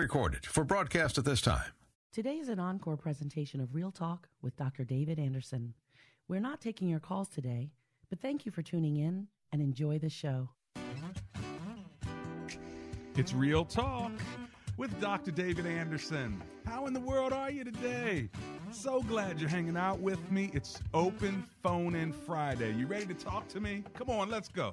Recorded for broadcast at this time. Today is an encore presentation of Real Talk with Dr. David Anderson. We're not taking your calls today, but thank you for tuning in and enjoy the show. It's Real Talk with Dr. David Anderson. How in the world are you today? So glad you're hanging out with me. It's Open Phone In Friday. You ready to talk to me? Come on, let's go.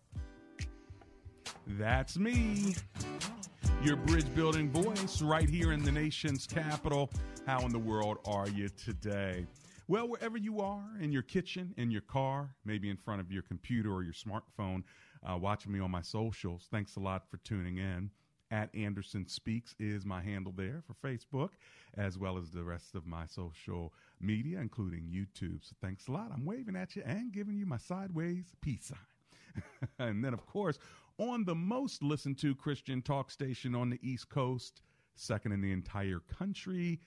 That's me, your bridge building voice right here in the nation's capital. How in the world are you today? Well, wherever you are, in your kitchen, in your car, maybe in front of your computer or your smartphone, uh, watching me on my socials, thanks a lot for tuning in. At Anderson Speaks is my handle there for Facebook, as well as the rest of my social media, including YouTube. So thanks a lot. I'm waving at you and giving you my sideways peace sign. and then, of course, on the most listened to Christian talk station on the East Coast, second in the entire country,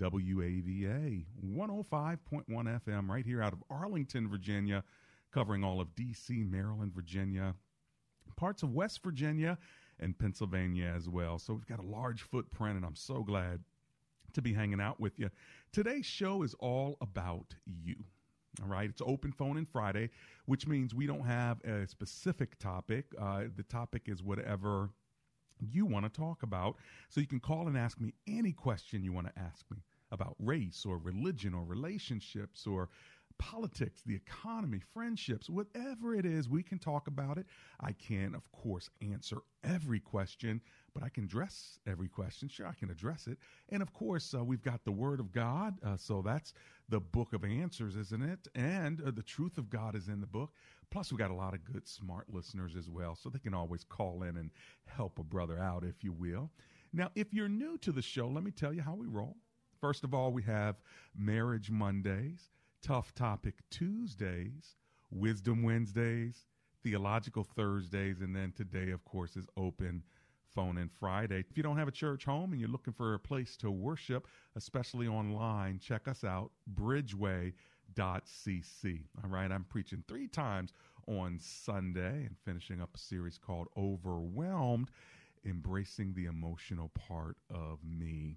WAVA 105.1 FM, right here out of Arlington, Virginia, covering all of D.C., Maryland, Virginia, parts of West Virginia, and Pennsylvania as well. So we've got a large footprint, and I'm so glad to be hanging out with you. Today's show is all about you. All right, it's open phone in Friday, which means we don't have a specific topic. Uh, the topic is whatever you want to talk about. So you can call and ask me any question you want to ask me about race or religion or relationships or politics, the economy, friendships, whatever it is, we can talk about it. I can, of course, answer every question, but I can address every question. Sure, I can address it. And of course, uh, we've got the Word of God. Uh, so that's the book of answers, isn't it? And uh, the truth of God is in the book. Plus, we got a lot of good, smart listeners as well. So they can always call in and help a brother out, if you will. Now, if you're new to the show, let me tell you how we roll. First of all, we have Marriage Mondays, Tough Topic Tuesdays, Wisdom Wednesdays, Theological Thursdays, and then today, of course, is Open Phone in Friday. If you don't have a church home and you're looking for a place to worship, especially online, check us out, bridgeway.cc. All right, I'm preaching three times on Sunday and finishing up a series called Overwhelmed, Embracing the Emotional Part of Me.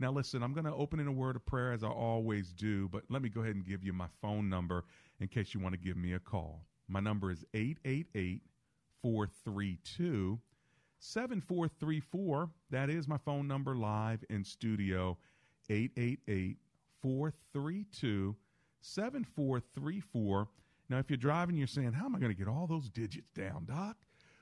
Now, listen, I'm going to open in a word of prayer as I always do, but let me go ahead and give you my phone number in case you want to give me a call. My number is 888 432 7434. That is my phone number live in studio 888 432 7434. Now, if you're driving, you're saying, How am I going to get all those digits down, Doc?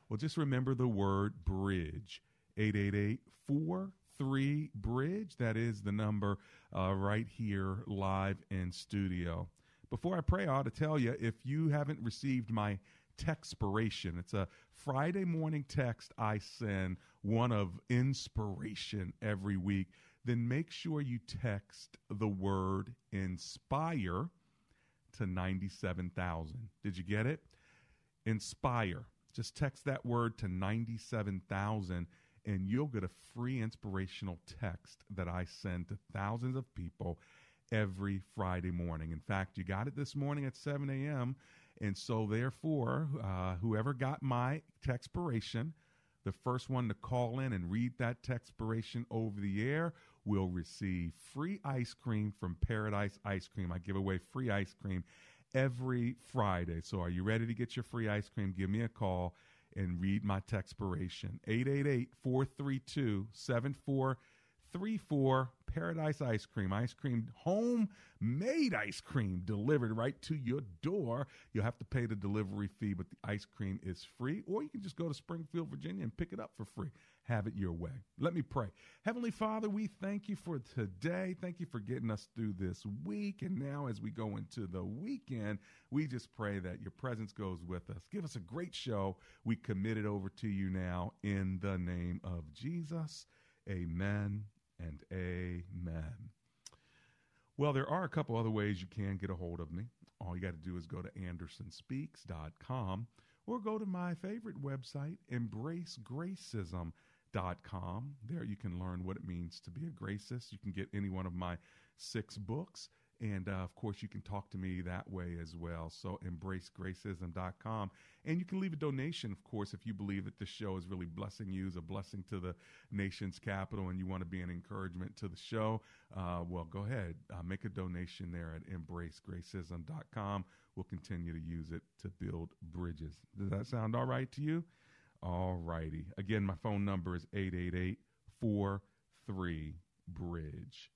Well, just remember the word bridge 888 43 bridge. That is the number uh, right here live in studio. Before I pray, I ought to tell you if you haven't received my Texpiration, it's a Friday morning text I send, one of inspiration every week. Then make sure you text the word inspire to 97,000. Did you get it? Inspire. Just text that word to 97,000 and you'll get a free inspirational text that I send to thousands of people every Friday morning. In fact, you got it this morning at 7 a.m. And so, therefore, uh, whoever got my texpiration, the first one to call in and read that texpiration over the air will receive free ice cream from Paradise Ice Cream. I give away free ice cream every Friday. So, are you ready to get your free ice cream? Give me a call and read my texpiration 888 432 834 Paradise Ice Cream. Ice cream, homemade ice cream delivered right to your door. You'll have to pay the delivery fee, but the ice cream is free. Or you can just go to Springfield, Virginia and pick it up for free. Have it your way. Let me pray. Heavenly Father, we thank you for today. Thank you for getting us through this week. And now, as we go into the weekend, we just pray that your presence goes with us. Give us a great show. We commit it over to you now in the name of Jesus. Amen and amen. Well, there are a couple other ways you can get a hold of me. All you got to do is go to andersonspeaks.com or go to my favorite website, embracegracism.com. There you can learn what it means to be a gracist. You can get any one of my six books. And uh, of course, you can talk to me that way as well. So, embracegracism.com. And you can leave a donation, of course, if you believe that the show is really blessing you, is a blessing to the nation's capital, and you want to be an encouragement to the show. Uh, well, go ahead, uh, make a donation there at embracegracism.com. We'll continue to use it to build bridges. Does that sound all right to you? All righty. Again, my phone number is 888 43 Bridge.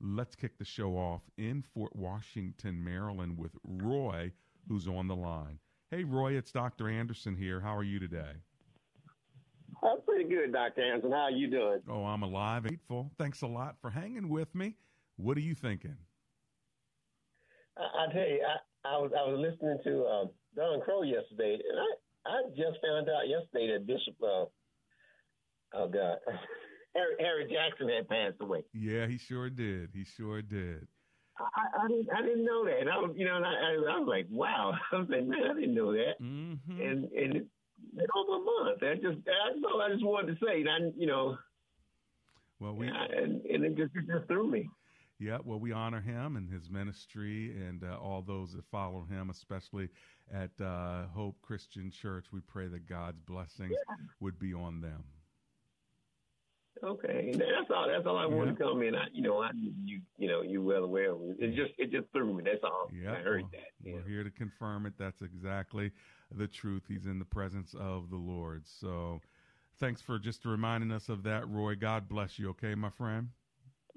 Let's kick the show off in Fort Washington, Maryland, with Roy, who's on the line. Hey, Roy, it's Dr. Anderson here. How are you today? I'm pretty good, Dr. Anderson. How are you doing? Oh, I'm alive and grateful. Thanks a lot for hanging with me. What are you thinking? I, I tell you, I, I was I was listening to uh, Don Kroah yesterday, and I I just found out yesterday that Bishop uh, oh God Harry, Harry Jackson had passed away. Yeah, he sure did. He sure did. I, I didn't I didn't know that. And I was you know and I, I, I was like wow. I was like man I didn't know that. Mm-hmm. And and it, it over a month. That just that's all I just wanted to say. And I you know. Well, we and, and it just it just threw me. Yeah, well, we honor him and his ministry and uh, all those that follow him, especially at uh, Hope Christian Church. We pray that God's blessings yeah. would be on them. Okay, that's all. That's all I wanted yeah. to come in. I, you know, I you you know you well aware of it. It just it just threw me. That's all. Yeah, I heard well, that. We're here to confirm it. That's exactly the truth. He's in the presence of the Lord. So, thanks for just reminding us of that, Roy. God bless you. Okay, my friend.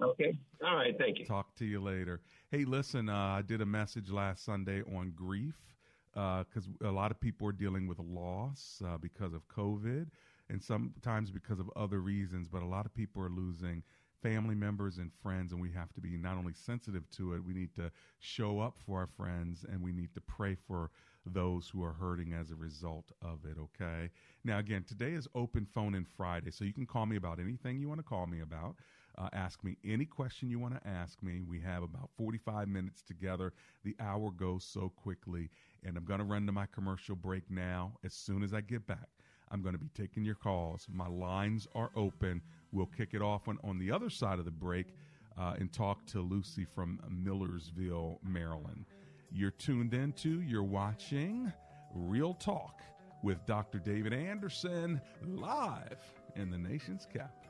Okay. All right. Thank you. Talk to you later. Hey, listen, uh, I did a message last Sunday on grief because uh, a lot of people are dealing with loss uh, because of COVID and sometimes because of other reasons, but a lot of people are losing family members and friends, and we have to be not only sensitive to it, we need to show up for our friends and we need to pray for those who are hurting as a result of it, okay? Now, again, today is open phone in Friday, so you can call me about anything you want to call me about. Uh, ask me any question you want to ask me. We have about 45 minutes together. The hour goes so quickly, and I'm going to run to my commercial break now. As soon as I get back, I'm going to be taking your calls. My lines are open. We'll kick it off on, on the other side of the break uh, and talk to Lucy from Millersville, Maryland. You're tuned into, you're watching Real Talk with Dr. David Anderson live in the nation's capital.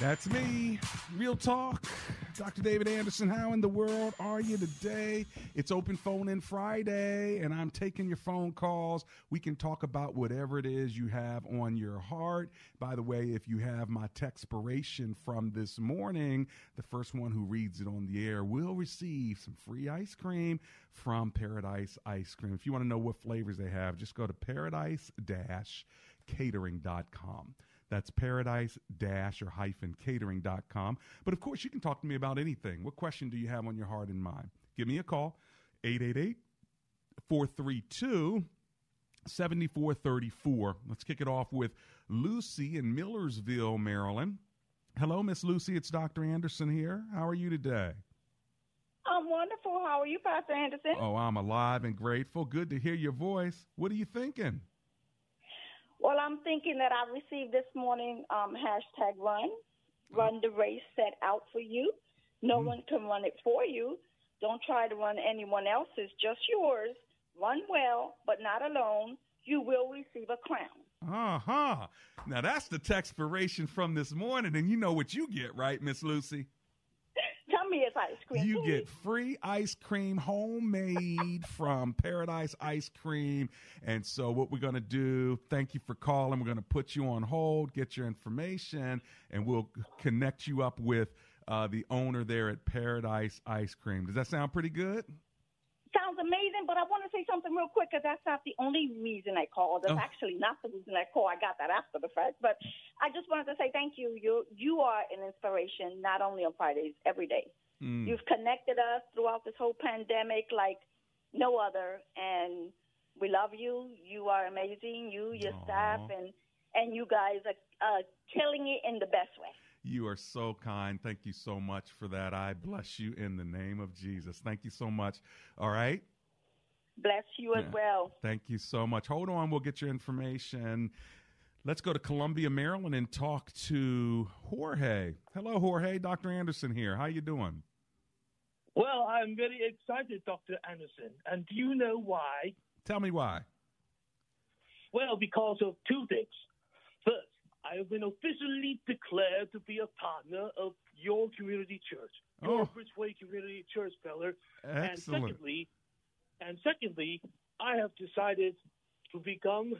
That's me. Real talk. Dr. David Anderson, how in the world are you today? It's open phone in Friday, and I'm taking your phone calls. We can talk about whatever it is you have on your heart. By the way, if you have my textpiration from this morning, the first one who reads it on the air will receive some free ice cream from Paradise Ice Cream. If you want to know what flavors they have, just go to paradise-catering.com. That's paradise dash or hyphen catering.com. But of course, you can talk to me about anything. What question do you have on your heart and mind? Give me a call, 888 432 7434. Let's kick it off with Lucy in Millersville, Maryland. Hello, Miss Lucy. It's Dr. Anderson here. How are you today? I'm wonderful. How are you, Pastor Anderson? Oh, I'm alive and grateful. Good to hear your voice. What are you thinking? Well, I'm thinking that I received this morning um, hashtag run, run the race set out for you. No Mm-hmm. one can run it for you. Don't try to run anyone else's, just yours. Run well, but not alone. You will receive a crown. Uh huh. Now that's the textpiration from this morning, and you know what you get, right, Miss Lucy? Me ice cream. You get free ice cream, homemade from Paradise Ice Cream. And so, what we're going to do, thank you for calling. We're going to put you on hold, get your information, and we'll connect you up with uh, the owner there at Paradise Ice Cream. Does that sound pretty good? Sounds amazing, but I want to say something real quick because that's not the only reason I called. That's Oh. actually not the reason I called. I got that after the fact, but I just wanted to say thank you. You you are an inspiration not only on Fridays, every day. Mm. You've connected us throughout this whole pandemic like no other, and we love you. You are amazing. You, your staff, and and you guys are uh, killing it in the best way. You are so kind. Thank you so much for that. I bless you in the name of Jesus. Thank you so much. All right. Bless you as Yeah. well. Thank you so much. Hold on, we'll get your information. Let's go to Columbia, Maryland, and talk to Jorge. Hello, Jorge. Dr. Anderson here. How you doing? Well, I'm very excited, Dr. Anderson. And do you know why? Tell me why. Well, because of two things. First, I have been officially declared to be a partner of your community church, oh. your Oh. Bridgeway Community Church, feller. Excellent. And secondly, and secondly, I have decided to become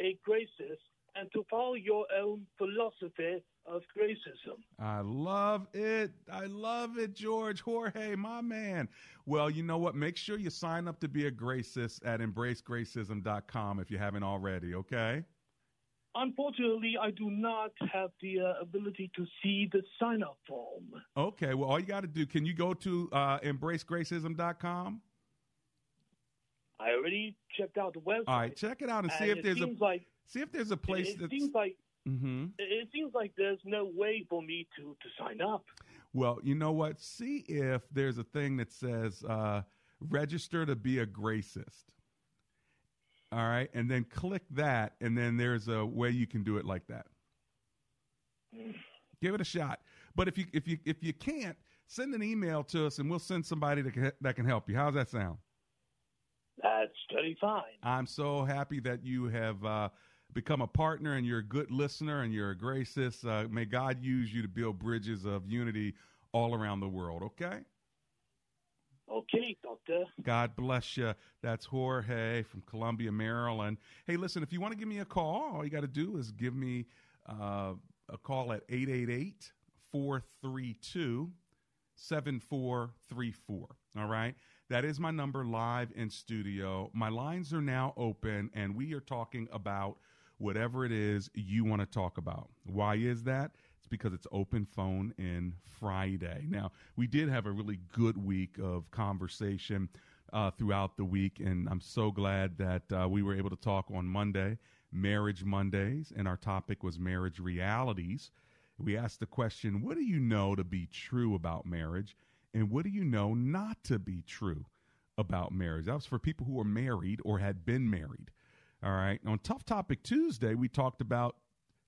a gracist and to follow your own philosophy of gracism. I love it. I love it, George. Jorge, my man. Well, you know what? Make sure you sign up to be a gracist at embracegracism.com if you haven't already, okay? Unfortunately, I do not have the uh, ability to see the sign up form. Okay, well, all you got to do, can you go to uh, embracegracism.com? I already checked out the website. All right, check it out and see if there's a like See if there's a place that seems like hmm it seems like there's no way for me to to sign up. Well, you know what? See if there's a thing that says uh, register to be a gracist. All right, and then click that, and then there's a way you can do it like that. Give it a shot. But if you if you if you can't, send an email to us, and we'll send somebody that can, that can help you. How's that sound? That's totally fine. I'm so happy that you have uh, become a partner and you're a good listener and you're a gracist. Uh, may God use you to build bridges of unity all around the world, okay? Okay, doctor. God bless you. That's Jorge from Columbia, Maryland. Hey, listen, if you want to give me a call, all you got to do is give me uh, a call at 888 432 7434. All right. That is my number live in studio. My lines are now open, and we are talking about whatever it is you want to talk about. Why is that? It's because it's open phone in Friday. Now, we did have a really good week of conversation uh, throughout the week, and I'm so glad that uh, we were able to talk on Monday, Marriage Mondays, and our topic was marriage realities. We asked the question, What do you know to be true about marriage? And what do you know not to be true about marriage? That was for people who are married or had been married. All right. On Tough Topic Tuesday, we talked about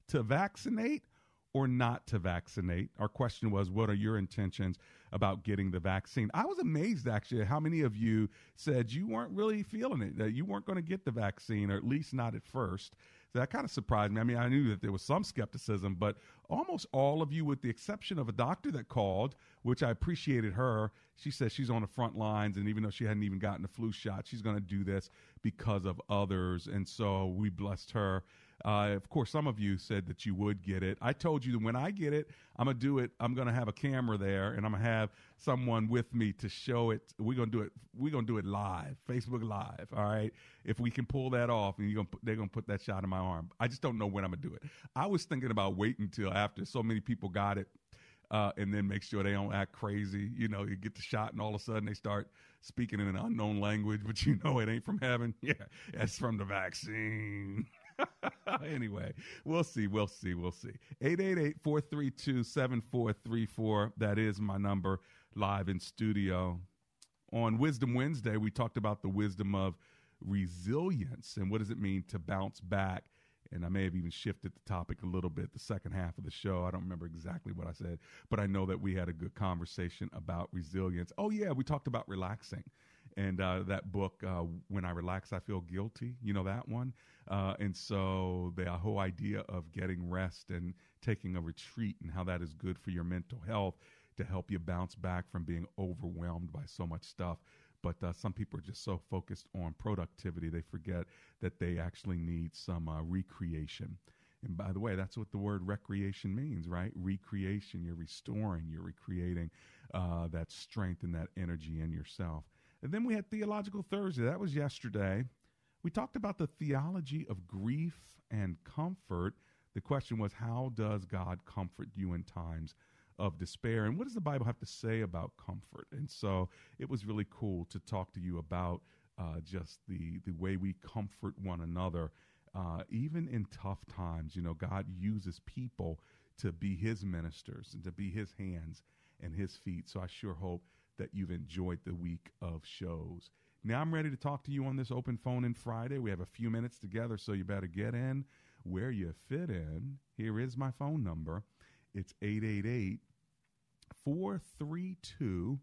to vaccinate or not to vaccinate. Our question was, what are your intentions about getting the vaccine? I was amazed actually how many of you said you weren't really feeling it, that you weren't going to get the vaccine, or at least not at first. So that kind of surprised me. I mean, I knew that there was some skepticism, but almost all of you, with the exception of a doctor that called, which I appreciated her, she says she's on the front lines, and even though she hadn't even gotten the flu shot, she's going to do this because of others. And so we blessed her. Uh, of course, some of you said that you would get it. I told you that when I get it, I'm gonna do it. I'm gonna have a camera there, and I'm gonna have someone with me to show it. We're gonna do it. We're gonna do it live, Facebook Live. All right. If we can pull that off, and gonna they're gonna put that shot in my arm. I just don't know when I'm gonna do it. I was thinking about waiting until after so many people got it. Uh, and then make sure they don't act crazy. You know, you get the shot, and all of a sudden they start speaking in an unknown language, but you know it ain't from heaven. Yeah, it's from the vaccine. anyway, we'll see. We'll see. We'll see. 888 432 7434. That is my number live in studio. On Wisdom Wednesday, we talked about the wisdom of resilience and what does it mean to bounce back. And I may have even shifted the topic a little bit the second half of the show. I don't remember exactly what I said, but I know that we had a good conversation about resilience. Oh, yeah, we talked about relaxing and uh, that book uh, when i relax i feel guilty you know that one uh, and so the whole idea of getting rest and taking a retreat and how that is good for your mental health to help you bounce back from being overwhelmed by so much stuff but uh, some people are just so focused on productivity they forget that they actually need some uh, recreation and by the way, that's what the word recreation means, right? Recreation. You're restoring, you're recreating uh, that strength and that energy in yourself. And then we had Theological Thursday. That was yesterday. We talked about the theology of grief and comfort. The question was, how does God comfort you in times of despair? And what does the Bible have to say about comfort? And so it was really cool to talk to you about uh, just the, the way we comfort one another, uh, even in tough times. You know, God uses people to be his ministers and to be his hands and his feet. So I sure hope that you've enjoyed the week of shows. Now I'm ready to talk to you on this open phone in Friday. We have a few minutes together, so you better get in where you fit in. Here is my phone number. It's 888 432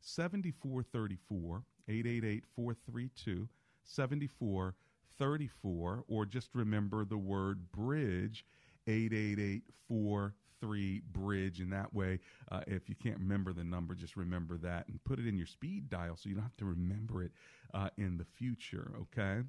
7434. 888 432 7434. Or just remember the word bridge 888 433 bridge. And that way, uh, if you can't remember the number, just remember that and put it in your speed dial so you don't have to remember it uh, in the future. Okay.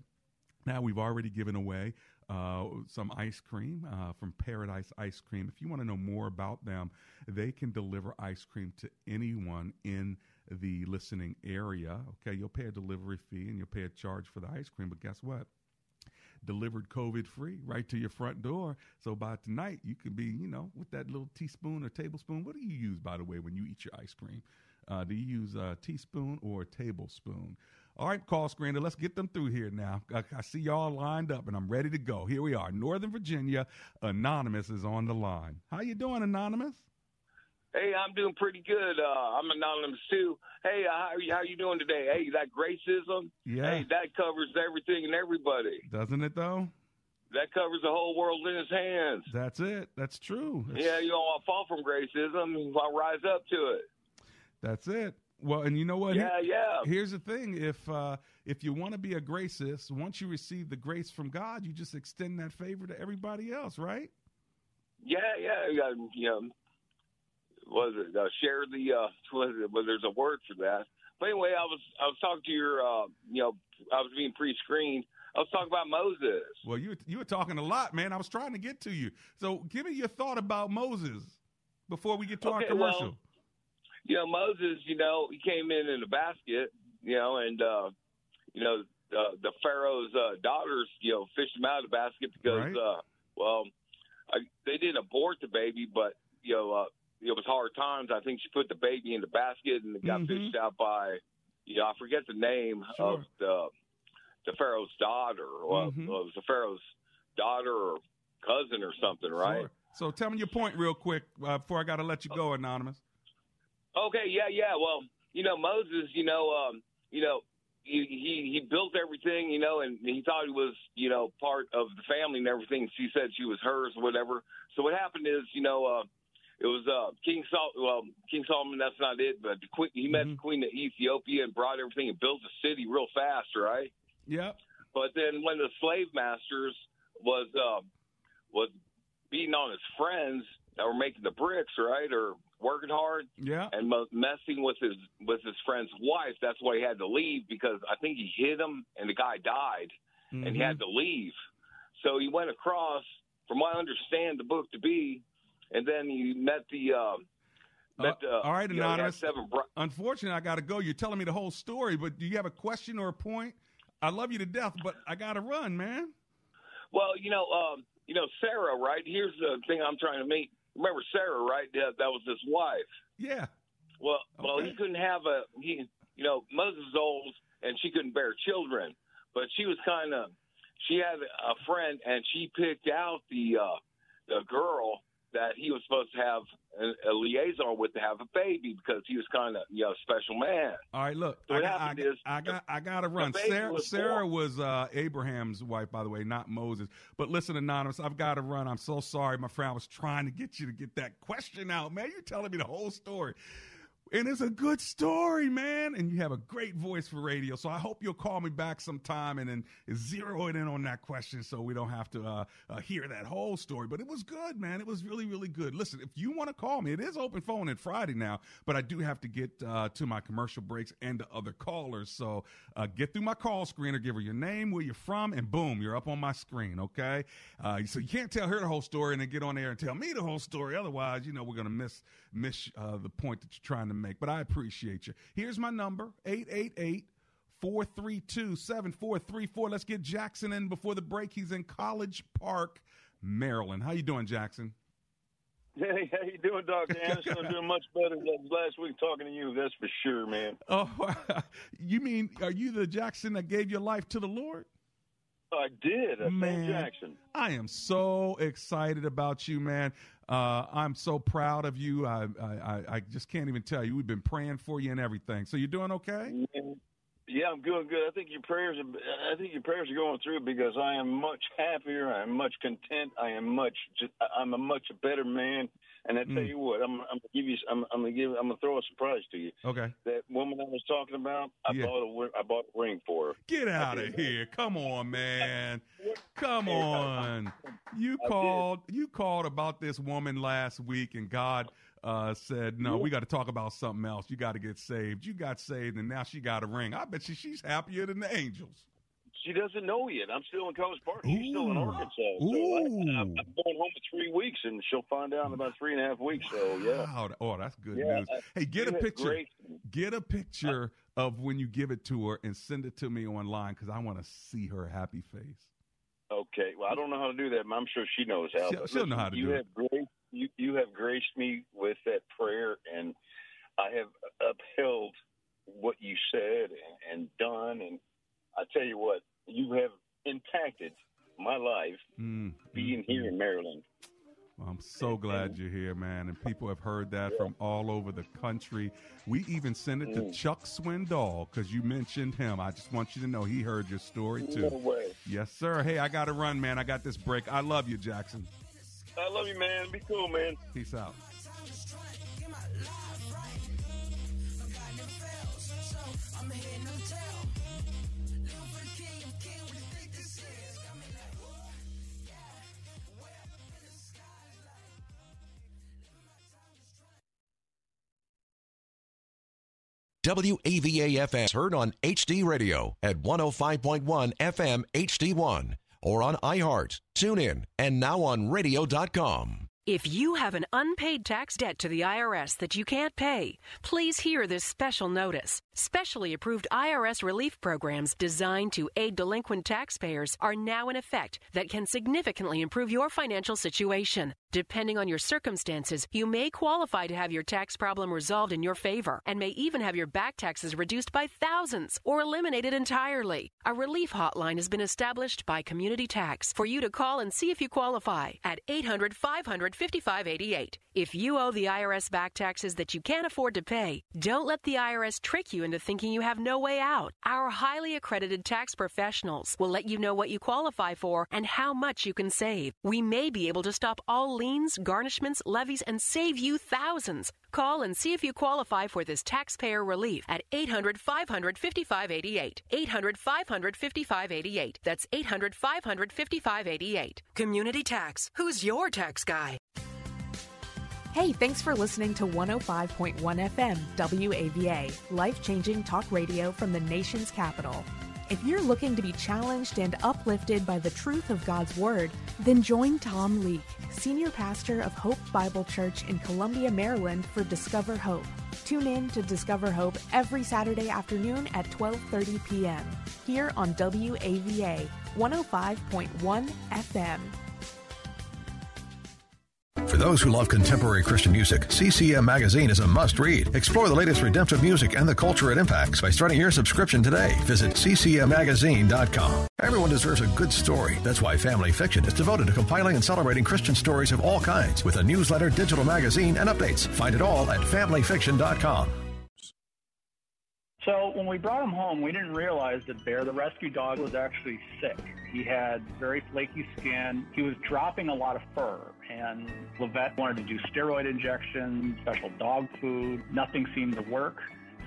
Now, we've already given away uh, some ice cream uh, from Paradise Ice Cream. If you want to know more about them, they can deliver ice cream to anyone in the listening area. Okay, you'll pay a delivery fee and you'll pay a charge for the ice cream, but guess what? Delivered COVID free right to your front door. So by tonight, you can be, you know, with that little teaspoon or tablespoon. What do you use, by the way, when you eat your ice cream? Uh, do you use a teaspoon or a tablespoon? All right, call screener, let's get them through here now. I, I see y'all lined up, and I'm ready to go. Here we are, Northern Virginia. Anonymous is on the line. How you doing, Anonymous? Hey, I'm doing pretty good. Uh, I'm anonymous too. Hey, uh, how are you, how you doing today? Hey, that gracism. Yeah. Hey, that covers everything and everybody. Doesn't it though? That covers the whole world in his hands. That's it. That's true. That's, Yeah, you don't want to fall from gracism. You want to rise up to it. That's it. Well, and you know what? Yeah, yeah. Here's the thing: if uh, if you want to be a gracist, once you receive the grace from God, you just extend that favor to everybody else, right? Yeah, yeah. You got you know, was it uh, share the uh, was it, well, there's a word for that. But anyway, I was I was talking to your uh, you know I was being pre-screened. I was talking about Moses. Well, you you were talking a lot, man. I was trying to get to you. So, give me your thought about Moses before we get to our commercial. well, you know, Moses, you know, he came in in a basket, you know, and, uh, you know, uh, the Pharaoh's uh, daughters, you know, fished him out of the basket because, Right. uh, well, I, they didn't abort the baby, but, you know, uh, it was hard times. I think she put the baby in the basket and it got Mhm. fished out by, you know, I forget the name Sure. of the, the Pharaoh's daughter. Well, Mhm. it was the Pharaoh's daughter or cousin or something, right? Sure. So, tell me your point real quick uh, before I got to let you go, Anonymous. Okay, yeah, yeah. Well, you know, Moses, you know, um, you know, he, he he built everything, you know, and he thought he was, you know, part of the family and everything. She said she was hers or whatever. So what happened is, you know, uh, it was uh, King Sol. Well, King Solomon. That's not it, but the queen, he met the queen of Ethiopia and brought everything and built the city real fast, right? Yep. But then when the slave masters was uh, was beating on his friends that were making the bricks, right, or working hard, Yeah. and messing with his with his friend's wife. That's why he had to leave because I think he hit him and the guy died, and he had to leave. So he went across, from what I understand the book to be, and then he met the. Uh, met the All right, you know, Anonymous. seven bro- Unfortunately, I got to go. You're telling me the whole story, but do you have a question or a point? I love you to death, but I got to run, man. Well, you know, um, you know Sarah, right? Here's the thing I'm trying to make. Remember Sarah, right? That, that was his wife. Yeah. Well, well, he couldn't have a he. You know, Moses old and she couldn't bear children, but she was kind of. She had a friend, and she picked out the uh, the girl that he was supposed to have a, a liaison with to have a baby because he was kind of you know a special man. All right, look, So I what got, I, got- is I got, I got to run. Sarah, was Sarah was uh, Abraham's wife, by the way, not Moses. But listen, anonymous, I've got to run. I'm so sorry, my friend. I was trying to get you to get that question out, man. You're telling me the whole story. And it's a good story, man. And you have a great voice for radio. So I hope you'll call me back sometime and then zero it in on that question so we don't have to uh, uh, hear that whole story. But it was good, man. It was really, really good. Listen, if you want to call me, it is open phone and Friday now, but I do have to get uh, to my commercial breaks and the other callers. So uh, get through my call screener, give her your name, where you're from, and boom, you're up on my screen, okay? Uh, so you can't tell her the whole story and then get on there and tell me the whole story. Otherwise, you know, we're going to miss, miss uh, the point that you're trying to make. But I appreciate you. Here's my number 888 432 7434. Let's get Jackson in before the break. He's in College Park, Maryland. How you doing, Jackson? Hey, how you doing, Doctor Anderson? I'm doing much better than last week talking to you. That's for sure, man. Oh, you mean are you the Jackson that gave your life to the Lord? I did. Uh, Man. Jackson. I am so excited about you, man. Uh, I'm so proud of you. I, I I- just can't even tell you. We've been praying for you and everything. So you're doing okay? Yeah, I'm doing good. I think your prayers. Are, I think your prayers are going through because I am much happier. I am much content. I am much. I'm a much better man. And I tell Mm. you what, I'm, I'm gonna give you. I'm, I'm gonna give. I'm gonna throw a surprise to you. Okay. That woman I was talking about, I Yeah. bought a. I bought a ring for her. Get out of here. Come on, man. Come on. You called you called about this woman last week and God uh, said, "No, we got to talk about something else. You got to get saved. You got saved and now she got a ring. I bet you she's happier than the angels." She doesn't know yet. I'm still in College Park. She's still in Arkansas. So I, Ooh. I'm going home for three weeks, and she'll find out in about three and a half weeks. So yeah. Wow. Oh, that's good Yeah, news. uh, Hey, get a picture. Get a picture of when you give it to her and send it to me online because I want to see her happy face. Okay. Well, I don't know how to do that, but I'm sure she knows how. She'll- she'll know how to you do have Graced, you you have graced me with that prayer, and I have upheld what you said and, and done, and I tell you what, you have impacted my life mm. being mm, here in mm. Maryland. Well, I'm so glad you're here, man. And people have heard that yeah. from all over the country. We even sent it to mm. Chuck Swindoll because you mentioned him. I just want you to know he heard your story too. No yes, sir. Hey, I got to run, man. I got this break. I love you, Jackson. I love you, man. Be cool, man. Peace out. I'm hitting FM heard on HD Radio at 105.1 FM HD1 or on iHeart, TuneIn, and now on radio.com. If you have an unpaid tax debt to the IRS that you can't pay, please hear this special notice. Specially approved IRS relief programs designed to aid delinquent taxpayers are now in effect that can significantly improve your financial situation. Depending on your circumstances, you may qualify to have your tax problem resolved in your favor and may even have your back taxes reduced by thousands or eliminated entirely. A relief hotline has been established by Community Tax for you to call and see if you qualify at 800 500 5588. If you owe the IRS back taxes that you can't afford to pay, don't let the IRS trick you into thinking you have no way out. Our highly accredited tax professionals will let you know what you qualify for and how much you can save. We may be able to stop all liens, garnishments, levies, and save you thousands. Call and see if you qualify for this taxpayer relief at 800 500 5588. 800 500 5588. That's 800 500 5588. Community Tax. Who's your tax guy? Hey, thanks for listening to 105.1 FM WAVA, life changing talk radio from the nation's capital. If you're looking to be challenged and uplifted by the truth of God's Word, then join Tom Leake, Senior Pastor of Hope Bible Church in Columbia, Maryland, for Discover Hope. Tune in to Discover Hope every Saturday afternoon at 12:30 p.m. here on WAVA 105.1 FM. For those who love contemporary Christian music, CCM Magazine is a must read. Explore the latest redemptive music and the culture it impacts by starting your subscription today. Visit ccmmagazine.com. Everyone deserves a good story. That's why Family Fiction is devoted to compiling and celebrating Christian stories of all kinds with a newsletter, digital magazine, and updates. Find it all at familyfiction.com. So when we brought him home, we didn't realize that Bear, the rescue dog, was actually sick. He had very flaky skin. He was dropping a lot of fur, and Levette wanted to do steroid injections, special dog food. Nothing seemed to work,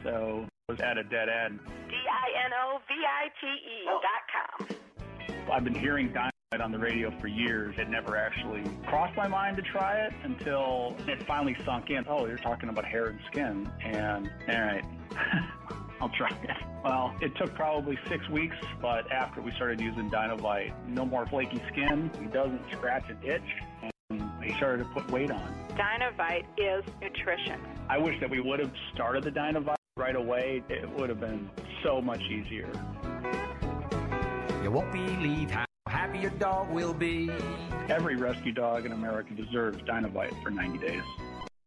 so it was at a dead end. D-I-N-O-V-I-T-E oh. dot com. I've been hearing Dynovite on the radio for years. It never actually crossed my mind to try it until it finally sunk in. Oh, you're talking about hair and skin, and all right. I'll try it. Well, it took probably six weeks, but after we started using Dynovite, no more flaky skin. He doesn't scratch and itch, and he started to put weight on. Dynovite is nutrition. I wish that we would have started the Dynovite right away. It would have been so much easier. You won't believe how happy your dog will be. Every rescue dog in America deserves Dynovite for 90 days.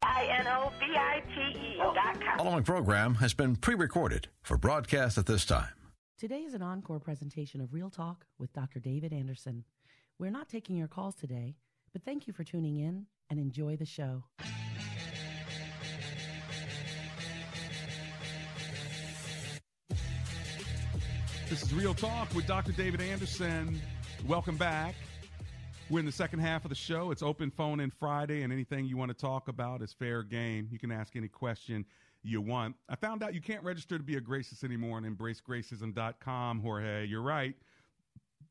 D-I-N-O-V-I-T-E dot com. Following program has been pre recorded for broadcast at this time. Today is an encore presentation of Real Talk with Dr. David Anderson. We're not taking your calls today, but thank you for tuning in and enjoy the show. This is Real Talk with Dr. David Anderson. Welcome back. We're in the second half of the show. It's open phone in Friday, and anything you want to talk about is fair game. You can ask any question you want. I found out you can't register to be a Gracist anymore on embracegracism.com, Jorge. You're right.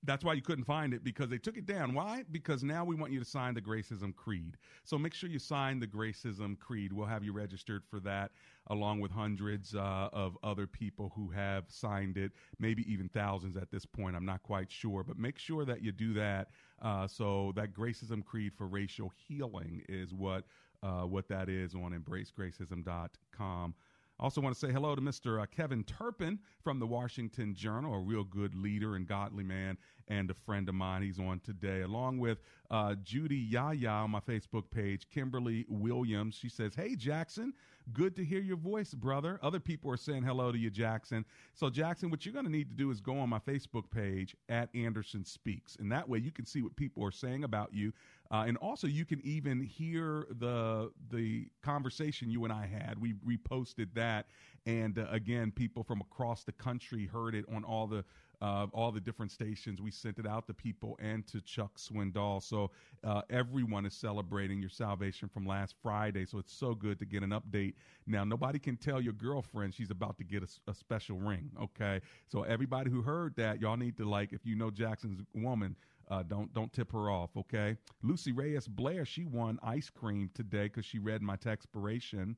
That's why you couldn't find it because they took it down. Why? Because now we want you to sign the Gracism Creed. So make sure you sign the Gracism Creed. We'll have you registered for that, along with hundreds uh, of other people who have signed it, maybe even thousands at this point. I'm not quite sure, but make sure that you do that. Uh, so that Gracism Creed for racial healing is what uh, what that is on embracegracism.com. Also, want to say hello to Mr. Uh, Kevin Turpin from the Washington Journal, a real good leader and godly man, and a friend of mine. He's on today, along with uh, Judy Yaya on my Facebook page, Kimberly Williams. She says, Hey, Jackson, good to hear your voice, brother. Other people are saying hello to you, Jackson. So, Jackson, what you're going to need to do is go on my Facebook page at Anderson Speaks, and that way you can see what people are saying about you. Uh, and also, you can even hear the the conversation you and I had. We reposted that, and uh, again, people from across the country heard it on all the uh, all the different stations. We sent it out to people and to Chuck Swindoll. So uh, everyone is celebrating your salvation from last Friday. So it's so good to get an update. Now, nobody can tell your girlfriend she's about to get a, a special ring. Okay. So everybody who heard that, y'all need to like, if you know Jackson's woman, uh, don't don't tip her off, okay? Lucy Reyes Blair, she won ice cream today because she read my textpiration,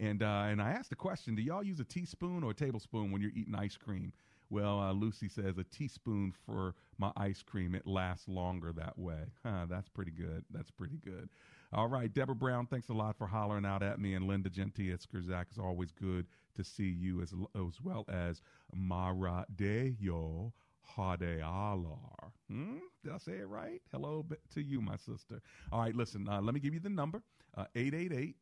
and uh, and I asked the question: Do y'all use a teaspoon or a tablespoon when you're eating ice cream? Well, uh, Lucy says a teaspoon for my ice cream. It lasts longer that way. Huh, that's pretty good. That's pretty good. All right, Deborah Brown, thanks a lot for hollering out at me. And Linda Genti at Zach, it's always good to see you as, as well as Mara Deyo Hadealar. Hmm? Did I say it right? Hello to you, my sister. All right, listen, uh, let me give you the number uh, 888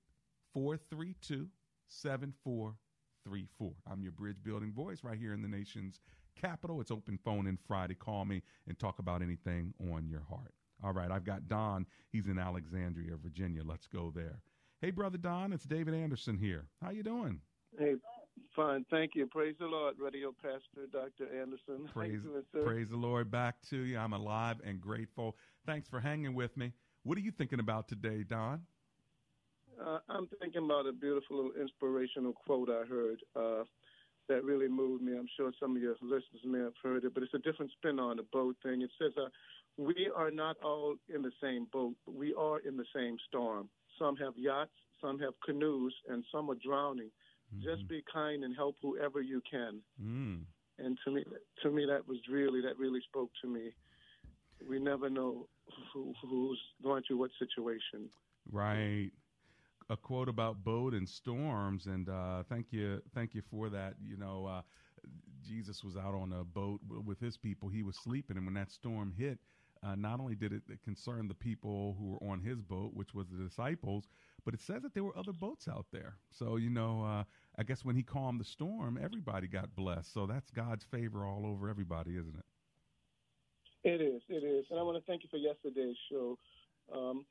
432 7434. I'm your bridge building voice right here in the nation's capital. It's open phone in Friday. Call me and talk about anything on your heart. All right, I've got Don. He's in Alexandria, Virginia. Let's go there. Hey, brother Don, it's David Anderson here. How you doing? Hey, fine. Thank you. Praise the Lord, Radio Pastor Dr. Anderson. Praise, doing, praise the Lord. Back to you. I'm alive and grateful. Thanks for hanging with me. What are you thinking about today, Don? Uh, I'm thinking about a beautiful little inspirational quote I heard uh, that really moved me. I'm sure some of your listeners may have heard it, but it's a different spin on the boat thing. It says, uh, We are not all in the same boat, but we are in the same storm. Some have yachts, some have canoes, and some are drowning. Mm-hmm. Just be kind and help whoever you can. Mm. And to me, to me, that was really that really spoke to me. We never know who, who's going through what situation. Right a quote about boat and storms, and uh, thank you, thank you for that. You know, uh, Jesus was out on a boat with his people. He was sleeping, and when that storm hit, uh, not only did it concern the people who were on his boat, which was the disciples, but it says that there were other boats out there. So you know, uh, I guess when he calmed the storm, everybody got blessed. So that's God's favor all over everybody, isn't it? It is. It is. And I want to thank you for yesterday's show. Um,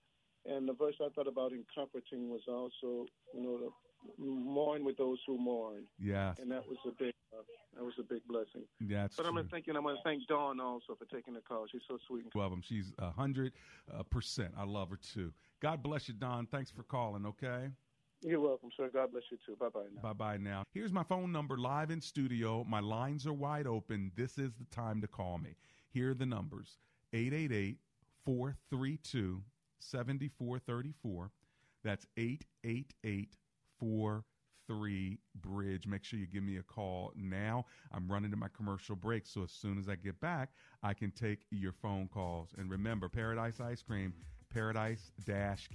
and the verse I thought about in comforting was also, you know, mourn with those who mourn. Yes. And that was a big, uh, that was a big blessing. Yeah, that's But true. I'm gonna thank you. and I'm going to thank Dawn also for taking the call. She's so sweet. Love them. She's a hundred uh, percent. I love her too. God bless you, Don. Thanks for calling. Okay. You're welcome, sir. God bless you too. Bye bye now. Bye bye now. Here's my phone number live in studio. My lines are wide open. This is the time to call me. Here are the numbers 888 432 7434. That's 888 43 Bridge. Make sure you give me a call now. I'm running to my commercial break, so as soon as I get back, I can take your phone calls. And remember, Paradise Ice Cream, paradise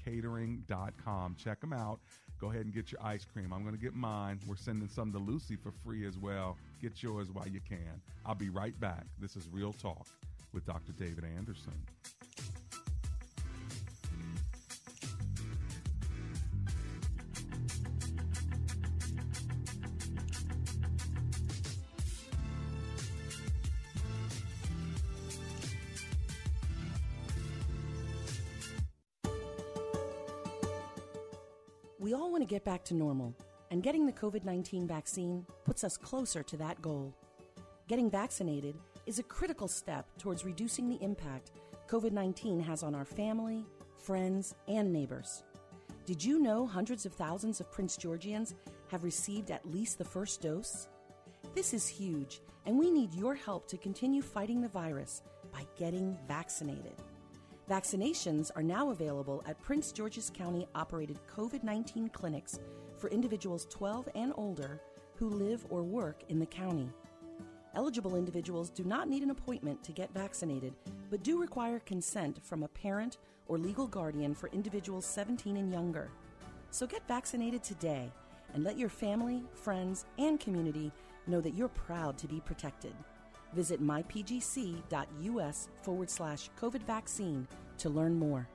catering.com. Check them out. Go ahead and get your ice cream. I'm going to get mine. We're sending some to Lucy for free as well. Get yours while you can. I'll be right back. This is Real Talk with Dr. David Anderson. Get back to normal, and getting the COVID 19 vaccine puts us closer to that goal. Getting vaccinated is a critical step towards reducing the impact COVID 19 has on our family, friends, and neighbors. Did you know hundreds of thousands of Prince Georgians have received at least the first dose? This is huge, and we need your help to continue fighting the virus by getting vaccinated. Vaccinations are now available at Prince George's County operated COVID 19 clinics for individuals 12 and older who live or work in the county. Eligible individuals do not need an appointment to get vaccinated, but do require consent from a parent or legal guardian for individuals 17 and younger. So get vaccinated today and let your family, friends, and community know that you're proud to be protected. Visit mypgc.us forward slash COVID vaccine to learn more.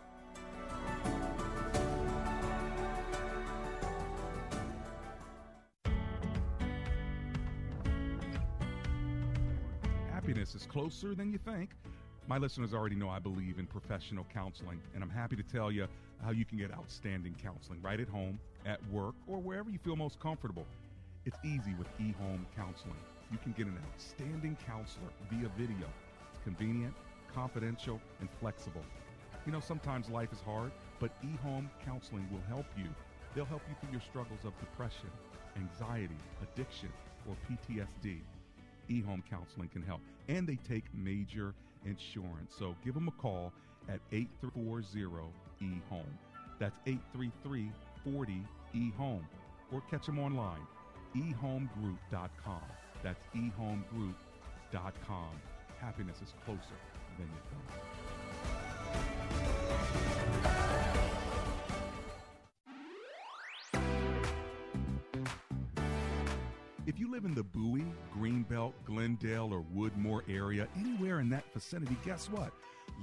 Happiness is closer than you think. My listeners already know I believe in professional counseling, and I'm happy to tell you how you can get outstanding counseling right at home, at work, or wherever you feel most comfortable. It's easy with eHome Counseling. You can get an outstanding counselor via video. It's convenient, confidential, and flexible. You know, sometimes life is hard, but eHome Counseling will help you. They'll help you through your struggles of depression, anxiety, addiction, or PTSD. eHome Counseling can help, and they take major insurance. So give them a call at 840 eHome. That's 833 40 eHome. Or catch them online, ehomegroup.com. That's ehomegroup.com. Happiness is closer than you think. If you live in the Bowie, Greenbelt, Glendale, or Woodmore area, anywhere in that vicinity, guess what?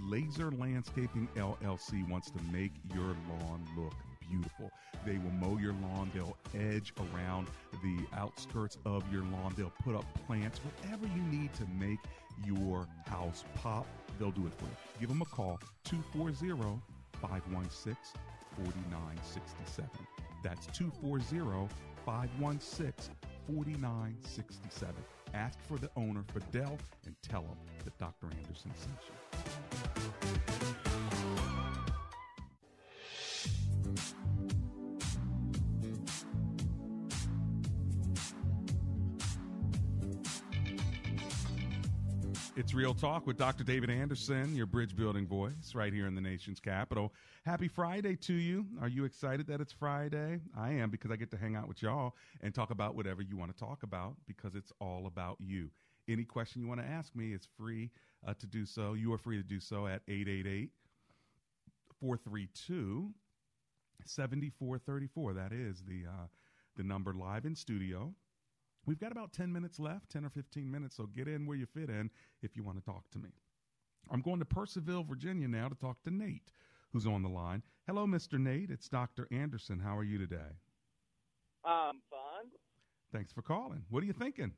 Laser Landscaping LLC wants to make your lawn look beautiful. They will mow your lawn, they'll edge around the outskirts of your lawn, they'll put up plants, whatever you need to make your house pop, they'll do it for you. Give them a call 240 516 4967. That's 240 516 4967. Ask for the owner, Fidel, and tell him that Dr. Anderson sent you. It's Real Talk with Dr. David Anderson, your bridge building voice, right here in the nation's capital. Happy Friday to you. Are you excited that it's Friday? I am because I get to hang out with y'all and talk about whatever you want to talk about because it's all about you. Any question you want to ask me is free uh, to do so. You are free to do so at 888 432 7434. That is the, uh, the number live in studio. We've got about 10 minutes left, 10 or 15 minutes, so get in where you fit in if you want to talk to me. I'm going to Purcellville, Virginia now to talk to Nate, who's on the line. Hello, Mr. Nate. It's Dr. Anderson. How are you today? I'm fine. Thanks for calling. What are you thinking?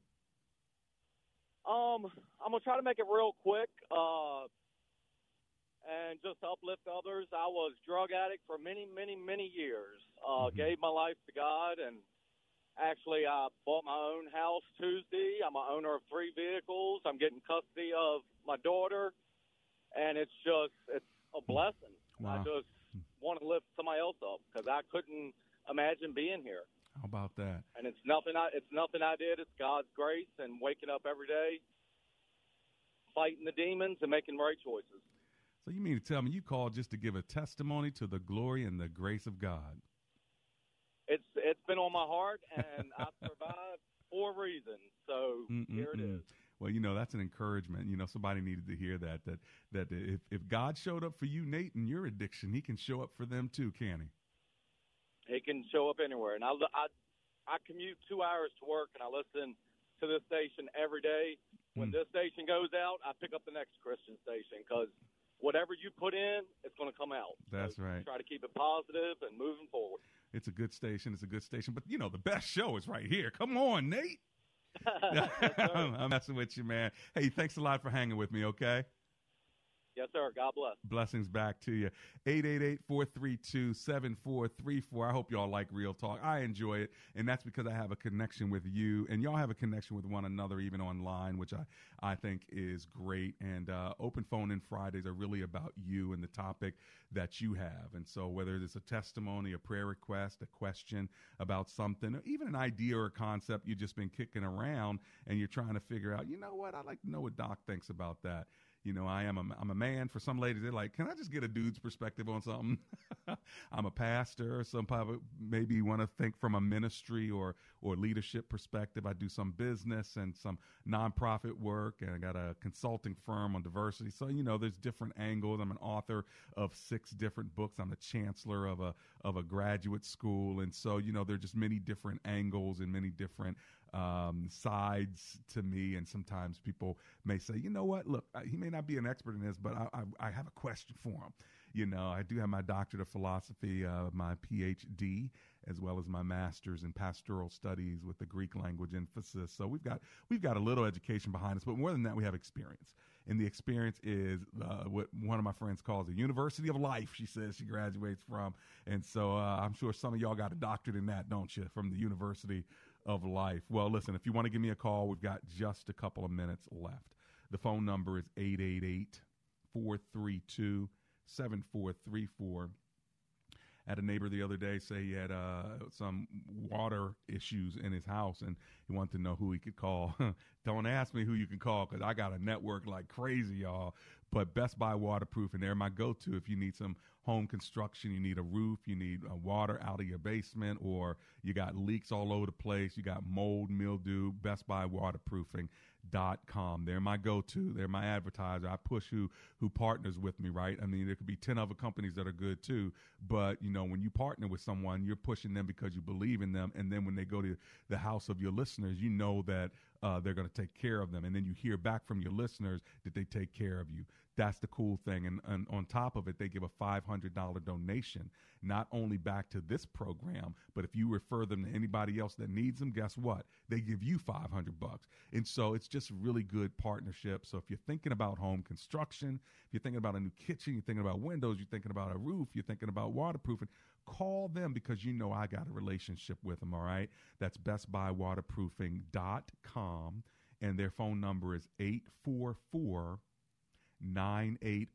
Um, I'm gonna try to make it real quick, uh, and just uplift others. I was drug addict for many, many, many years. Uh, Gave my life to God, and actually, I bought my own house Tuesday. I'm an owner of three vehicles. I'm getting custody of my daughter, and it's just it's a blessing. I just want to lift somebody else up because I couldn't imagine being here. How about that? and it's nothing I it's nothing I did. It's God's grace and waking up every day, fighting the demons and making right choices. So you mean to tell me you called just to give a testimony to the glory and the grace of God? It's been on my heart, and I survived for a reason. So here it Mm-mm-mm. is. Well, you know that's an encouragement. You know somebody needed to hear that. That that if if God showed up for you, Nate, and your addiction, He can show up for them too, can He? It can show up anywhere, and I I I commute two hours to work, and I listen to this station every day. When Hmm. this station goes out, I pick up the next Christian station because whatever you put in, it's going to come out. That's right. Try to keep it positive and moving forward. It's a good station. It's a good station. But you know the best show is right here. Come on, Nate. I'm messing with you, man. Hey, thanks a lot for hanging with me. Okay. Yes, sir. God bless. Blessings back to you. 888-432-7434. I hope y'all like Real Talk. I enjoy it. And that's because I have a connection with you. And y'all have a connection with one another, even online, which I, I think is great. And uh, Open Phone in Fridays are really about you and the topic that you have. And so whether it's a testimony, a prayer request, a question about something, or even an idea or a concept you've just been kicking around and you're trying to figure out, you know what, I'd like to know what Doc thinks about that you know, I am a, I'm a man. For some ladies, they're like, can I just get a dude's perspective on something? I'm a pastor. Some people maybe want to think from a ministry or, or leadership perspective. I do some business and some nonprofit work, and I got a consulting firm on diversity. So, you know, there's different angles. I'm an author of six different books. I'm the chancellor of a, of a graduate school. And so, you know, there are just many different angles and many different um, sides to me. And sometimes people may say, you know what, look, he may not be an expert in this, but I, I, I have a question for him. You know, I do have my doctorate of philosophy, uh, my PhD, as well as my master's in pastoral studies with the Greek language emphasis. So we've got we've got a little education behind us, but more than that, we have experience. and the experience is uh, what one of my friends calls the University of Life. She says she graduates from, and so uh, I'm sure some of y'all got a doctorate in that, don't you, from the University of Life? Well, listen, if you want to give me a call, we've got just a couple of minutes left. The phone number is 888 432 7434 had a neighbor the other day say he had uh, some water issues in his house and he wanted to know who he could call. Don't ask me who you can call because I got a network like crazy, y'all. But Best Buy Waterproofing, they're my go to if you need some home construction, you need a roof, you need uh, water out of your basement, or you got leaks all over the place, you got mold, mildew. Best Buy Waterproofing dot com. They're my go-to. They're my advertiser. I push who who partners with me, right? I mean, there could be 10 other companies that are good too, but you know, when you partner with someone, you're pushing them because you believe in them and then when they go to the house of your listeners, you know that uh, they're going to take care of them and then you hear back from your listeners that they take care of you. That's the cool thing. And, and on top of it, they give a $500 donation, not only back to this program, but if you refer them to anybody else that needs them, guess what? They give you 500 bucks. And so it's just really good partnership. So if you're thinking about home construction, if you're thinking about a new kitchen, you're thinking about windows, you're thinking about a roof, you're thinking about waterproofing, call them because you know I got a relationship with them, all right? That's bestbuywaterproofing.com. And their phone number is 844 980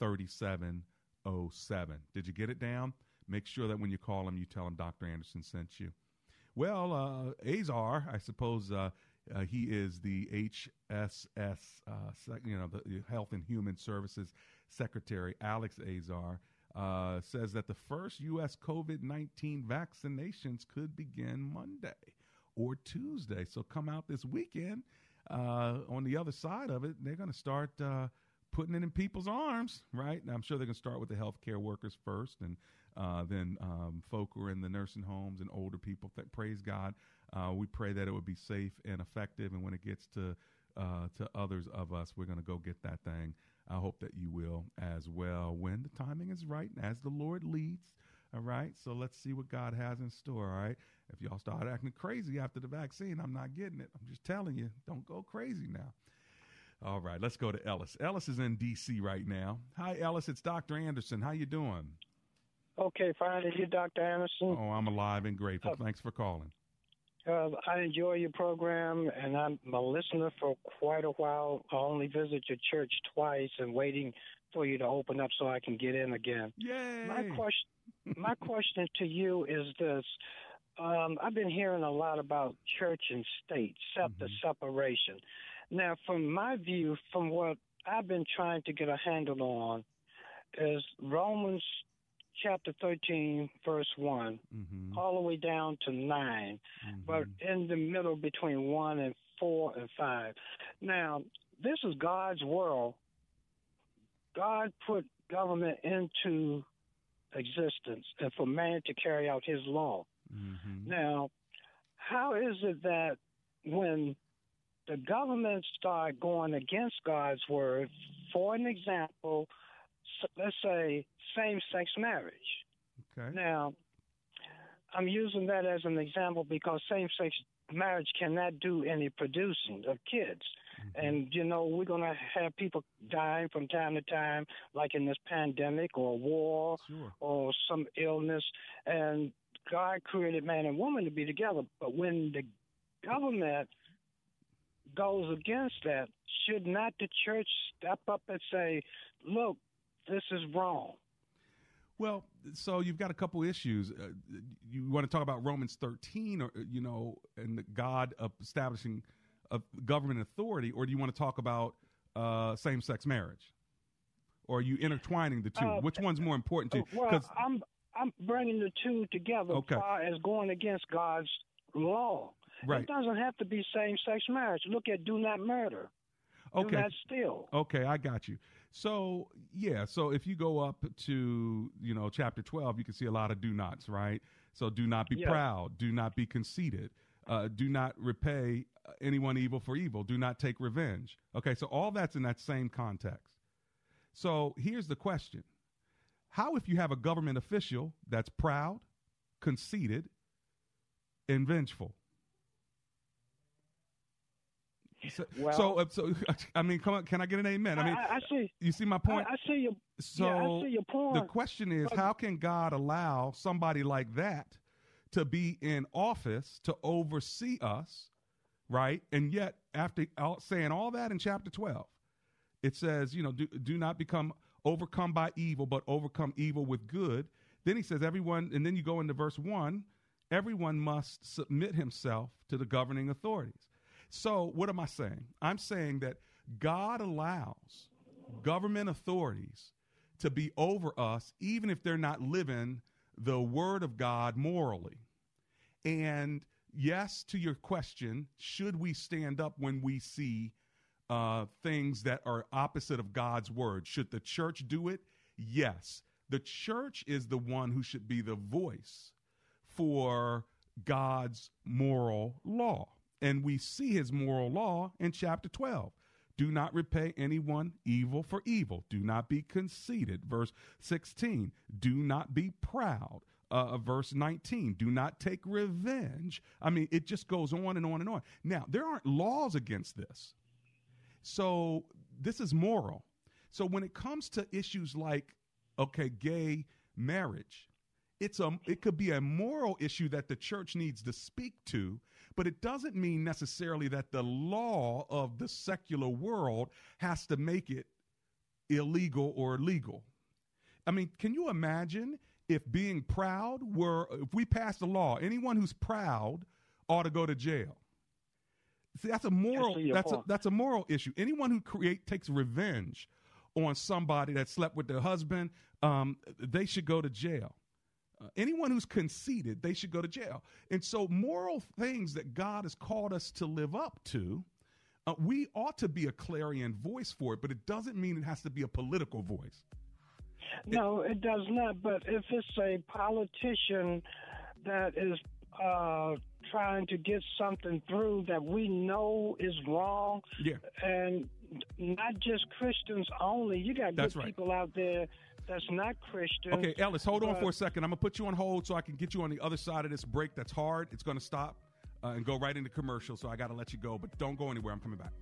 3707. Did you get it down? Make sure that when you call them, you tell them Dr. Anderson sent you. Well, uh, Azar, I suppose uh, uh, he is the HSS, uh, sec- you know, the Health and Human Services Secretary, Alex Azar, uh, says that the first U.S. COVID 19 vaccinations could begin Monday or Tuesday. So come out this weekend. Uh, on the other side of it, they're going to start uh, putting it in people's arms, right? And I'm sure they're going to start with the healthcare workers first, and uh, then um, folk who are in the nursing homes and older people. That praise God, uh, we pray that it would be safe and effective. And when it gets to uh, to others of us, we're going to go get that thing. I hope that you will as well when the timing is right and as the Lord leads. All right. So let's see what God has in store. All right. If y'all start acting crazy after the vaccine, I'm not getting it. I'm just telling you, don't go crazy now. All right, let's go to Ellis. Ellis is in D.C. right now. Hi, Ellis. It's Dr. Anderson. How you doing? Okay, fine. Is you Dr. Anderson? Oh, I'm alive and grateful. Uh, Thanks for calling. Uh, I enjoy your program, and I'm a listener for quite a while. I only visit your church twice, and waiting for you to open up so I can get in again. Yay! My question, my question to you is this: um, I've been hearing a lot about church and state, sep- mm-hmm. the separation. Now, from my view, from what I've been trying to get a handle on, is Romans chapter 13, verse one mm-hmm. all the way down to 9 mm-hmm. but in the middle between 1 and 4 and 5. Now, this is God's world. God put government into existence and for man to carry out his law. Mm-hmm. Now, how is it that when the government start going against God's word, for an example, let's say same-sex marriage. Okay. Now, I'm using that as an example because same-sex marriage cannot do any producing of kids. Mm-hmm. And, you know, we're going to have people dying from time to time, like in this pandemic or war sure. or some illness. And God created man and woman to be together. But when the government goes against that, should not the church step up and say, look, this is wrong? Well, so you've got a couple issues. Uh, you want to talk about Romans 13, or you know, and God establishing a government authority, or do you want to talk about uh, same-sex marriage? Or are you intertwining the two? Uh, Which one's more important to you? Well, I'm I'm bringing the two together Okay. as far as going against God's law. Right. It doesn't have to be same-sex marriage. Look at do not murder. Okay. Do not steal. Okay, I got you. So yeah, so if you go up to you know chapter twelve, you can see a lot of do nots, right? So do not be Yeah. proud, do not be conceited, uh, do not repay anyone evil for evil, do not take revenge. Okay, so all that's in that same context. So here's the question: How if you have a government official that's proud, conceited, and vengeful? So, Well- so, so, I mean, come on, can I get an amen? I mean, I, I see. you see my point. I, I see your. So yeah, I see your point. the question is, how can God allow somebody like that to be in office to oversee us, right? And yet, after all, saying all that in chapter twelve, it says, you know, do, do not become overcome by evil, but overcome evil with good. Then he says, everyone, and then you go into verse one, everyone must submit himself to the governing authorities. So, what am I saying? I'm saying that God allows government authorities to be over us, even if they're not living the word of God morally. And yes, to your question, should we stand up when we see uh, things that are opposite of God's word? Should the church do it? Yes. The church is the one who should be the voice for God's moral law. And we see his moral law in chapter 12. Do not repay anyone evil for evil. Do not be conceited. Verse 16. Do not be proud. Uh, verse 19. Do not take revenge. I mean, it just goes on and on and on. Now, there aren't laws against this. So this is moral. So when it comes to issues like, okay, gay marriage, it's a it could be a moral issue that the church needs to speak to, but it doesn't mean necessarily that the law of the secular world has to make it illegal or legal. I mean, can you imagine if being proud were if we passed a law, anyone who's proud ought to go to jail. See, that's a moral that's a, that's a moral issue. Anyone who create takes revenge on somebody that slept with their husband, um, they should go to jail. Uh, anyone who's conceited, they should go to jail. And so, moral things that God has called us to live up to, uh, we ought to be a clarion voice for it, but it doesn't mean it has to be a political voice. No, it does not. But if it's a politician that is uh, trying to get something through that we know is wrong, yeah. and not just Christians only, you got good right. people out there that's not Christian. Okay, Ellis, hold on for a second. I'm going to put you on hold so I can get you on the other side of this break that's hard. It's going to stop uh, and go right into commercial, so I got to let you go, but don't go anywhere. I'm coming back.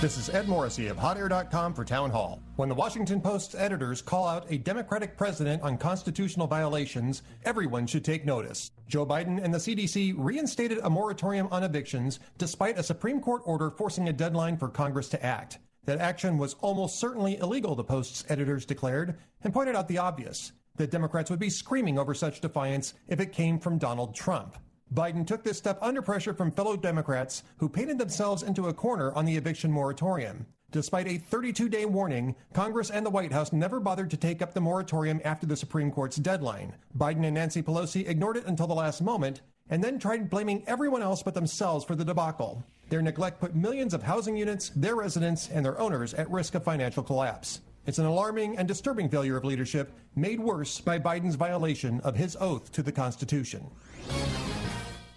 This is Ed Morrissey of HotAir.com for Town Hall. When the Washington Post's editors call out a Democratic president on constitutional violations, everyone should take notice. Joe Biden and the CDC reinstated a moratorium on evictions despite a Supreme Court order forcing a deadline for Congress to act. That action was almost certainly illegal, the Post's editors declared, and pointed out the obvious that Democrats would be screaming over such defiance if it came from Donald Trump. Biden took this step under pressure from fellow Democrats who painted themselves into a corner on the eviction moratorium. Despite a 32 day warning, Congress and the White House never bothered to take up the moratorium after the Supreme Court's deadline. Biden and Nancy Pelosi ignored it until the last moment and then tried blaming everyone else but themselves for the debacle. Their neglect put millions of housing units, their residents, and their owners at risk of financial collapse. It's an alarming and disturbing failure of leadership made worse by Biden's violation of his oath to the Constitution.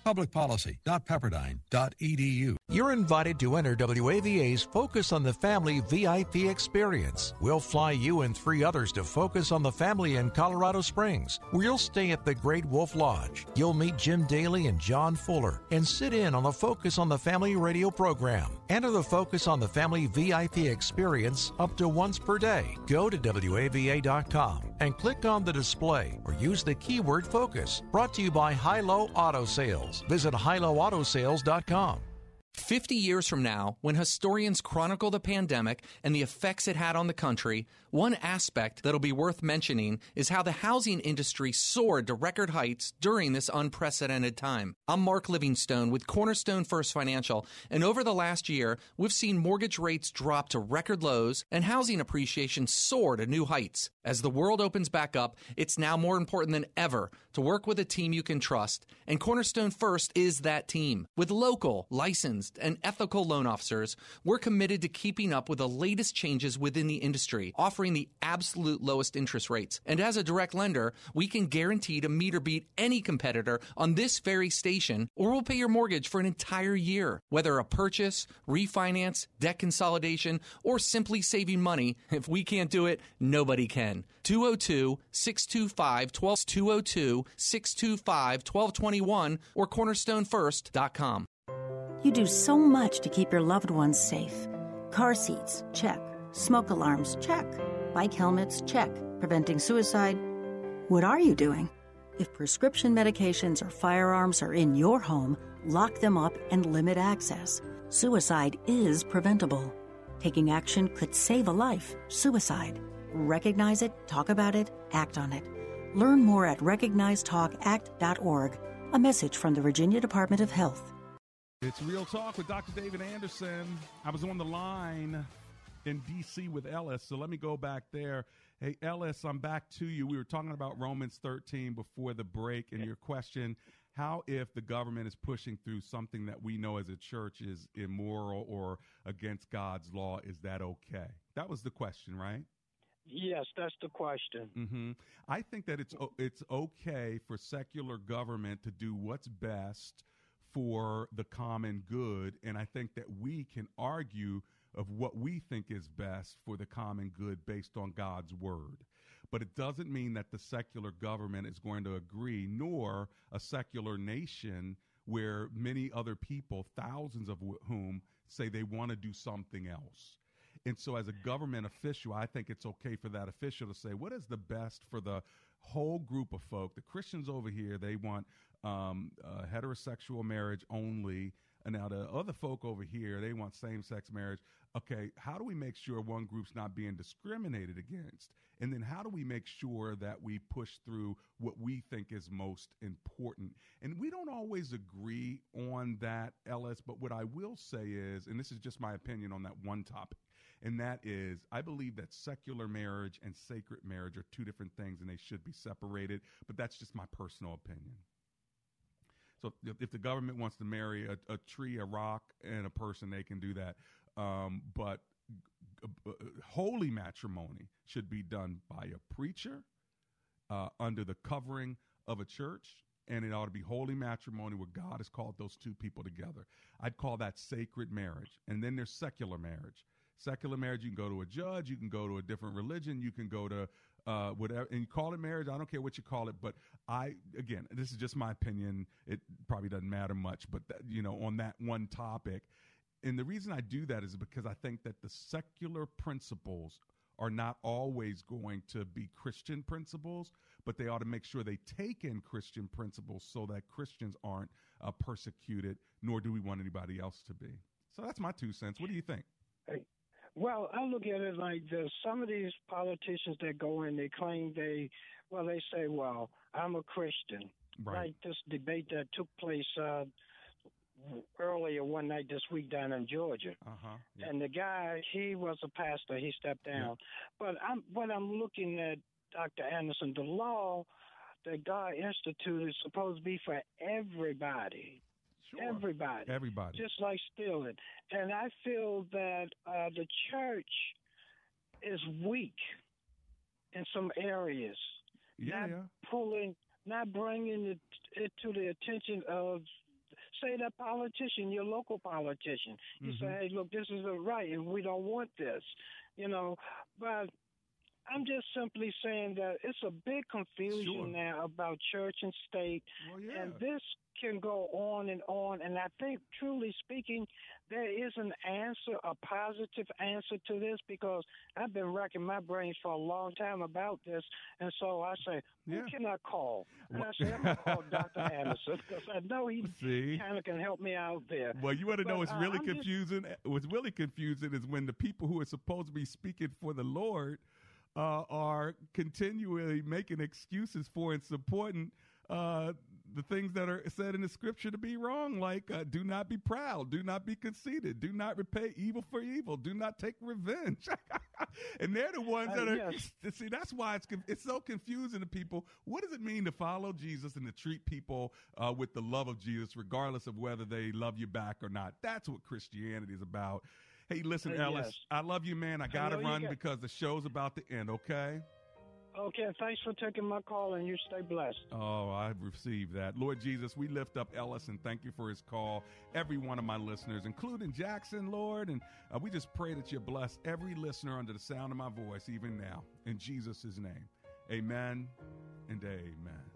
Publicpolicy.pepperdine.edu. You're invited to enter WAVA's Focus on the Family VIP experience. We'll fly you and three others to Focus on the Family in Colorado Springs, where you'll stay at the Great Wolf Lodge. You'll meet Jim Daly and John Fuller and sit in on the Focus on the Family radio program. Enter the Focus on the Family VIP experience up to once per day. Go to WAVA.com and click on the display or use the keyword focus. Brought to you by High Low Auto Sales. Visit highlowAutoSales.com. 50 years from now, when historians chronicle the pandemic and the effects it had on the country, one aspect that'll be worth mentioning is how the housing industry soared to record heights during this unprecedented time. I'm Mark Livingstone with Cornerstone First Financial, and over the last year, we've seen mortgage rates drop to record lows and housing appreciation soar to new heights. As the world opens back up, it's now more important than ever to work with a team you can trust, and Cornerstone First is that team. With local, licensed, and ethical loan officers, we're committed to keeping up with the latest changes within the industry, offering the absolute lowest interest rates. And as a direct lender, we can guarantee to meet or beat any competitor on this very station, or we'll pay your mortgage for an entire year. Whether a purchase, refinance, debt consolidation, or simply saving money, if we can't do it, nobody can. 202 625 12 202 625 1221 or cornerstonefirst.com. You do so much to keep your loved ones safe. Car seats, check. Smoke alarms, check. Bike helmets, check. Preventing suicide. What are you doing? If prescription medications or firearms are in your home, lock them up and limit access. Suicide is preventable. Taking action could save a life. Suicide. Recognize it, talk about it, act on it. Learn more at recognizetalkact.org. A message from the Virginia Department of Health. It's Real Talk with Dr. David Anderson. I was on the line in D.C. with Ellis, so let me go back there. Hey, Ellis, I'm back to you. We were talking about Romans 13 before the break, and your question how if the government is pushing through something that we know as a church is immoral or against God's law, is that okay? That was the question, right? Yes, that's the question. Mm-hmm. I think that it's it's okay for secular government to do what's best for the common good, and I think that we can argue of what we think is best for the common good based on God's word. But it doesn't mean that the secular government is going to agree, nor a secular nation where many other people, thousands of whom, say they want to do something else. And so, as a government official, I think it's okay for that official to say, what is the best for the whole group of folk? The Christians over here, they want um, uh, heterosexual marriage only. And now the other folk over here, they want same sex marriage. Okay, how do we make sure one group's not being discriminated against? And then how do we make sure that we push through what we think is most important? And we don't always agree on that, Ellis, but what I will say is, and this is just my opinion on that one topic, and that is I believe that secular marriage and sacred marriage are two different things and they should be separated, but that's just my personal opinion. So if, if the government wants to marry a, a, tree, a rock, and a person, they can do that. Um, but uh, holy matrimony should be done by a preacher uh, under the covering of a church, and it ought to be holy matrimony where God has called those two people together. I'd call that sacred marriage. And then there's secular marriage. Secular marriage, you can go to a judge, you can go to a different religion, you can go to uh, whatever, and you call it marriage. I don't care what you call it, but I, again, this is just my opinion. It probably doesn't matter much, but that, you know, on that one topic, and the reason I do that is because I think that the secular principles are not always going to be Christian principles, but they ought to make sure they take in Christian principles so that Christians aren't uh, persecuted, nor do we want anybody else to be. So that's my two cents. What do you think? Well, I look at it like this. Some of these politicians that go in, they claim they, well, they say, well, I'm a Christian. Right. Like this debate that took place uh, earlier one night this week down in Georgia. Uh-huh. Yeah. And the guy, he was a pastor. He stepped down. Yeah. But I'm, what I'm looking at, Dr. Anderson, the law that God instituted is supposed to be for everybody. Sure. Everybody. Everybody. Just like stealing. And I feel that uh, the church is weak in some areas. Yeah, not yeah. pulling, not bringing it, it to the attention of say that politician, your local politician. You Mm-hmm. say, hey, look, this is the right, and we don't want this, you know. But I'm just simply saying that it's a big confusion Sure. now about church and state, Well, yeah. and this can go on and on. And I think, truly speaking, there is an answer, a positive answer to this, because I've been racking my brains for a long time about this. And so I say, who Yeah. can I call? And I say, I'm going to call Dr. Anderson because I know he kind of can help me out there. Well, you want to know what's uh, really I'm just- confusing? What's really confusing is when the people who are supposed to be speaking for the Lord uh, are continually making excuses for and supporting uh, the things that are said in the scripture to be wrong, like uh, do not be proud, do not be conceited, do not repay evil for evil, do not take revenge. and they're the ones Uh, that are. yes. See, that's why it's it's so confusing to people. What does it mean to follow Jesus and to treat people uh, with the love of Jesus, regardless of whether they love you back or not? That's what Christianity is about. Hey, listen, Uh, Ellis, yes. I love you, man. I I gotta run got- because the show's about to end. Okay. Okay, thanks for taking my call, and you stay blessed. Oh, I've received that. Lord Jesus, we lift up Ellis and thank you for his call. Every one of my listeners, including Jackson, Lord. And uh, we just pray that you bless every listener under the sound of my voice, even now. In Jesus' name, amen and amen.